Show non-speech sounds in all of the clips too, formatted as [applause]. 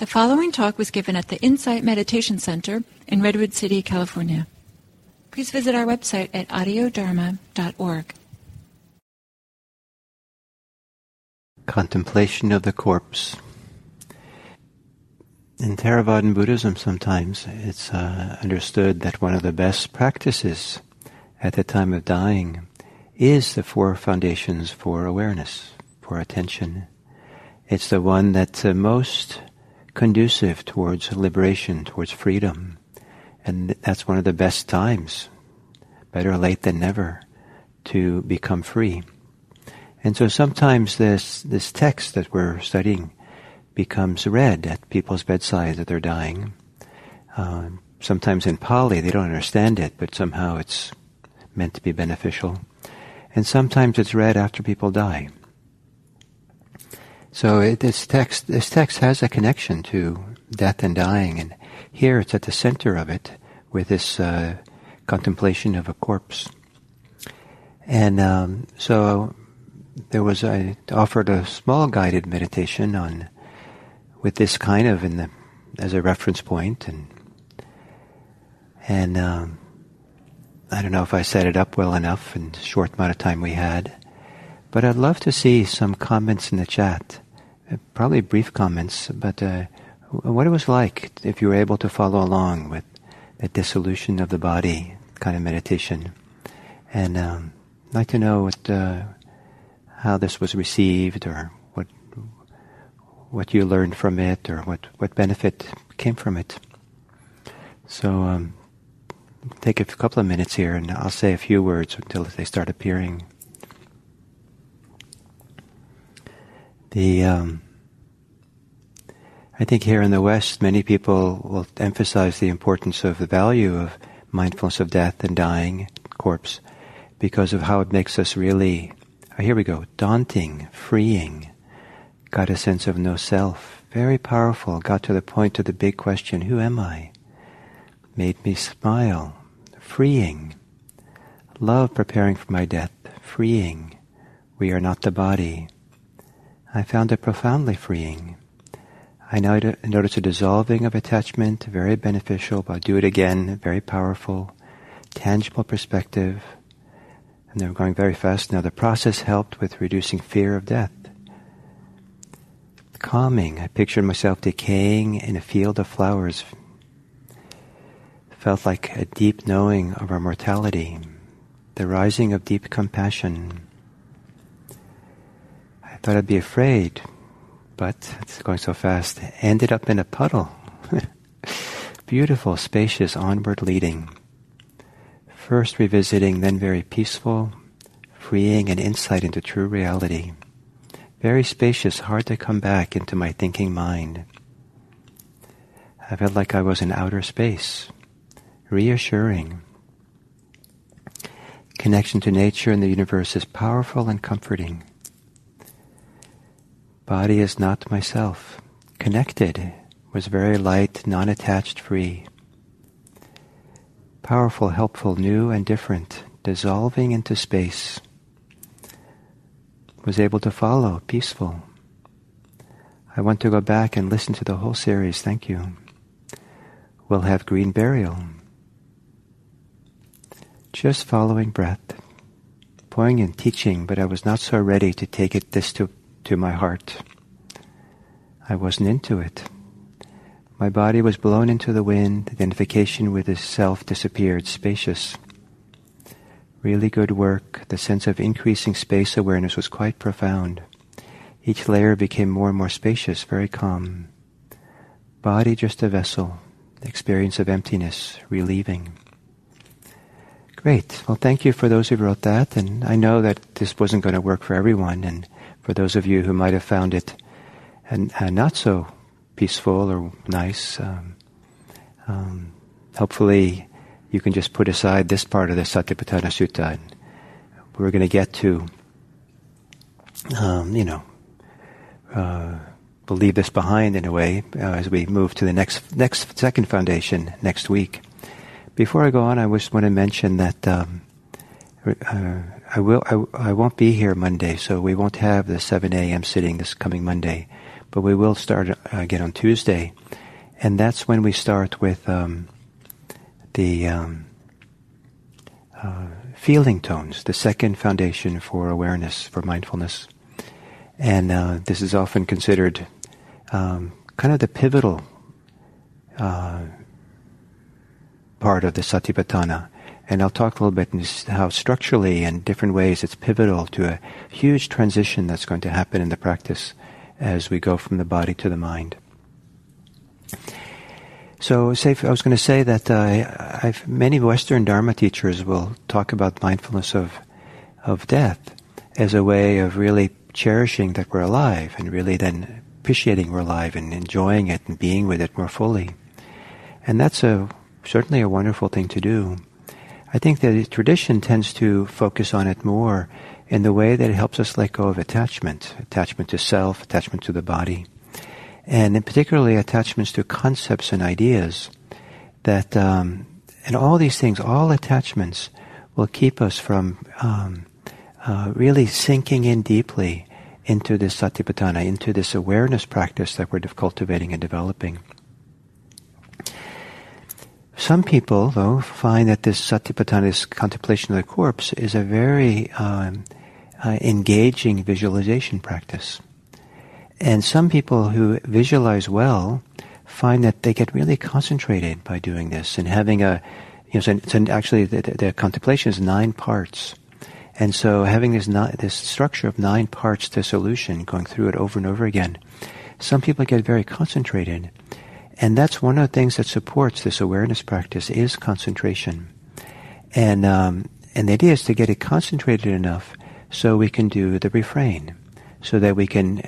The following talk was given at the Insight Meditation Center in Redwood City, California. Please visit our website at audiodharma.org. Contemplation of the corpse. In Theravadan Buddhism, sometimes it's uh, understood that one of the best practices at the time of dying is the four foundations for awareness, for attention. It's the one that's uh, most conducive towards liberation, towards freedom. And that's one of the best times, better late than never, to become free. And so sometimes this, this text that we're studying becomes read at people's bedsides that they're dying. Uh, sometimes in Pali they don't understand it, but somehow it's meant to be beneficial. And sometimes it's read after people die. So it, this text, this text has a connection to death and dying, and here it's at the center of it with this uh, contemplation of a corpse. And um, so there was I offered a small guided meditation on with this kind of in the as a reference point, and and um, I don't know if I set it up well enough in the short amount of time we had. But I'd love to see some comments in the chat. Uh, probably brief comments, but uh, what it was like if you were able to follow along with the dissolution of the body kind of meditation. And um, I'd like to know what, uh, how this was received or what what you learned from it or what, what benefit came from it. So um, take a couple of minutes here and I'll say a few words until they start appearing. The um, I think here in the West, many people will emphasize the importance of the value of mindfulness of death and dying, corpse, because of how it makes us really, oh, here we go, daunting, freeing, got a sense of no self, very powerful, got to the point of the big question, who am I? Made me smile, freeing, love preparing for my death, freeing, we are not the body, I found it profoundly freeing. I noticed a dissolving of attachment, very beneficial, but I'll do it again, very powerful, tangible perspective. And they're going very fast now. The process helped with reducing fear of death. Calming. I pictured myself decaying in a field of flowers. Felt like a deep knowing of our mortality, the rising of deep compassion Thought I'd be afraid, but it's going so fast. Ended up in a puddle. [laughs] Beautiful, spacious, onward leading. First revisiting, then very peaceful, freeing and insight into true reality. Very spacious, hard to come back into my thinking mind. I felt like I was in outer space. Reassuring. Connection to nature and the universe is powerful and comforting. Body is not myself. Connected was very light, non-attached, free. Powerful, helpful, new and different, dissolving into space. Was able to follow, peaceful. I want to go back and listen to the whole series. Thank you. We'll have green burial. Just following breath. Poignant teaching, but I was not so ready to take it this to to my heart. I wasn't into it. My body was blown into the wind, identification with the self disappeared, spacious. Really good work. The sense of increasing space awareness was quite profound. Each layer became more and more spacious, very calm. Body just a vessel, the experience of emptiness, relieving. Great. Well, thank you for those who wrote that, and I know that this wasn't going to work for everyone, and for those of you who might have found it and, not so peaceful or nice, um, um, hopefully you can just put aside this part of the Satipatthana Sutta. And we're going to get to, um, you know, uh, we'll leave this behind in a way uh, as we move to the next next second foundation next week. Before I go on, I just want to mention that um, uh, I will I, I won't be here Monday, so we won't have the 7 a.m. sitting this coming Monday but we will start uh, again on Tuesday. And that's when we start with um, the um, uh, feeling tones, the second foundation for awareness, for mindfulness. And uh, this is often considered um, kind of the pivotal uh, part of the Satipatthana. And I'll talk a little bit how structurally and different ways it's pivotal to a huge transition that's going to happen in the practice as we go from the body to the mind. So, say, I was going to say that uh, many Western Dharma teachers will talk about mindfulness of of death as a way of really cherishing that we're alive and really then appreciating we're alive and enjoying it and being with it more fully. And that's a certainly a wonderful thing to do. I think that the tradition tends to focus on it more in the way that it helps us let go of attachment, attachment to self, attachment to the body. And in particularly attachments to concepts and ideas that um, and all these things all attachments will keep us from um, uh, really sinking in deeply into this satipatthana into this awareness practice that we're cultivating and developing some people though find that this satipatthana this contemplation of the corpse is a very um, uh, engaging visualization practice and some people who visualize well find that they get really concentrated by doing this and having a, you know, so, so actually the, the, contemplation is nine parts. And so having this, this structure of nine parts to solution, going through it over and over again, some people get very concentrated. And that's one of the things that supports this awareness practice is concentration. And, um, and the idea is to get it concentrated enough so we can do the refrain, so that we can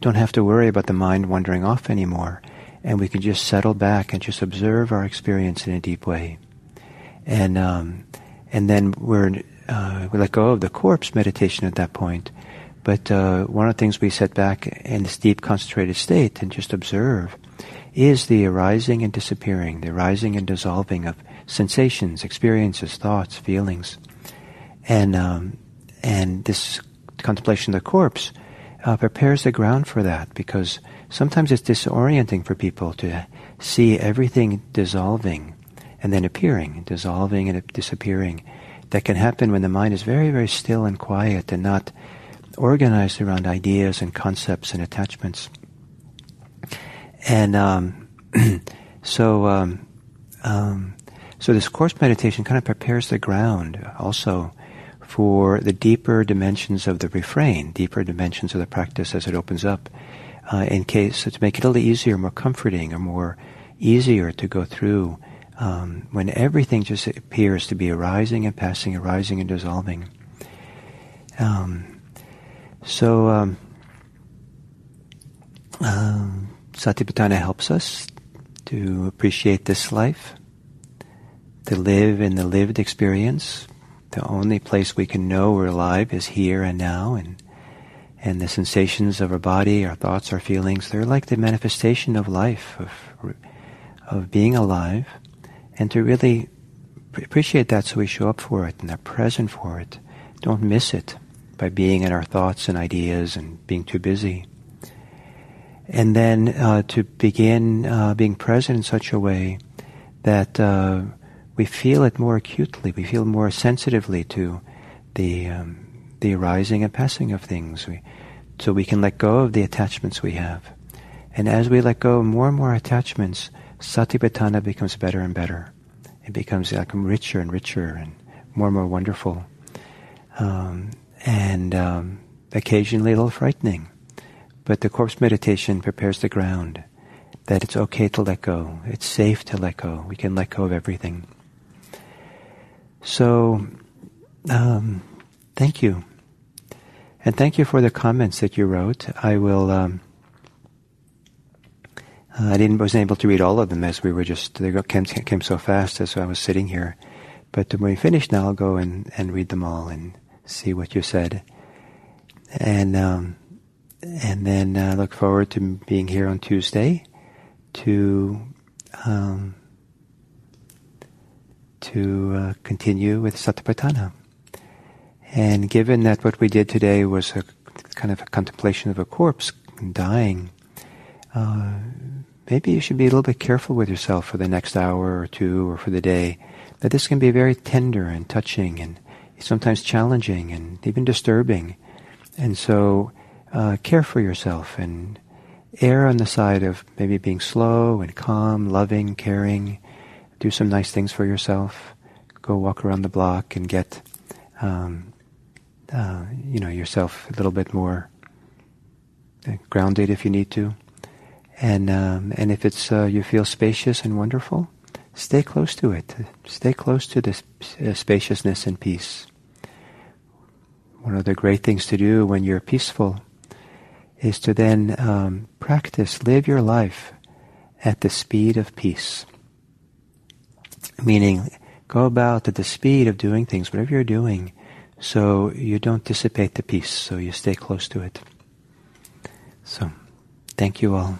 don't have to worry about the mind wandering off anymore. And we can just settle back and just observe our experience in a deep way. And, um, and then we're, uh, we let go of the corpse meditation at that point. But uh, one of the things we set back in this deep concentrated state and just observe is the arising and disappearing, the arising and dissolving of sensations, experiences, thoughts, feelings. And, um, and this contemplation of the corpse uh, prepares the ground for that because sometimes it's disorienting for people to see everything dissolving and then appearing, dissolving and disappearing. That can happen when the mind is very, very still and quiet and not organized around ideas and concepts and attachments. And um, [clears throat] so, um, um, so this corpse meditation kind of prepares the ground also for the deeper dimensions of the refrain, deeper dimensions of the practice as it opens up, uh, in case to make it a little easier, more comforting, or more easier to go through um, when everything just appears to be arising and passing, arising and dissolving. Um, so, um, um, Satipatthana helps us to appreciate this life, to live in the lived experience, the only place we can know we're alive is here and now, and and the sensations of our body, our thoughts, our feelings, they're like the manifestation of life, of of being alive, and to really appreciate that so we show up for it and are present for it. Don't miss it by being in our thoughts and ideas and being too busy. And then uh, to begin uh, being present in such a way that uh, we feel it more acutely. We feel more sensitively to the um, the arising and passing of things. We, so we can let go of the attachments we have. And as we let go of more and more attachments, satipatthana becomes better and better. It becomes like richer and richer and more and more wonderful. Um, and um, occasionally a little frightening. But the corpse meditation prepares the ground that it's okay to let go. It's safe to let go. We can let go of everything. So, um, thank you. And thank you for the comments that you wrote. I will, um, I didn't, wasn't able to read all of them as we were just, they came, came so fast as I was sitting here. But when we finish now, I'll go and, and read them all and see what you said. And, um, and then uh, look forward to being here on Tuesday to um, to uh, continue with Satipatthana. And given that what we did today was a kind of a contemplation of a corpse dying, uh, maybe you should be a little bit careful with yourself for the next hour or two or for the day. That this can be very tender and touching and sometimes challenging and even disturbing. And so uh, care for yourself and err on the side of maybe being slow and calm, loving, caring. Do some nice things for yourself. Go walk around the block and get, um, uh, you know, yourself a little bit more uh, grounded if you need to. And um, and if it's uh, you feel spacious and wonderful, stay close to it. Stay close to this uh, spaciousness and peace. One of the great things to do when you're peaceful is to then um, practice, live your life at the speed of peace. Meaning, go about at the speed of doing things, whatever you're doing, so you don't dissipate the peace, so you stay close to it. So, thank you all.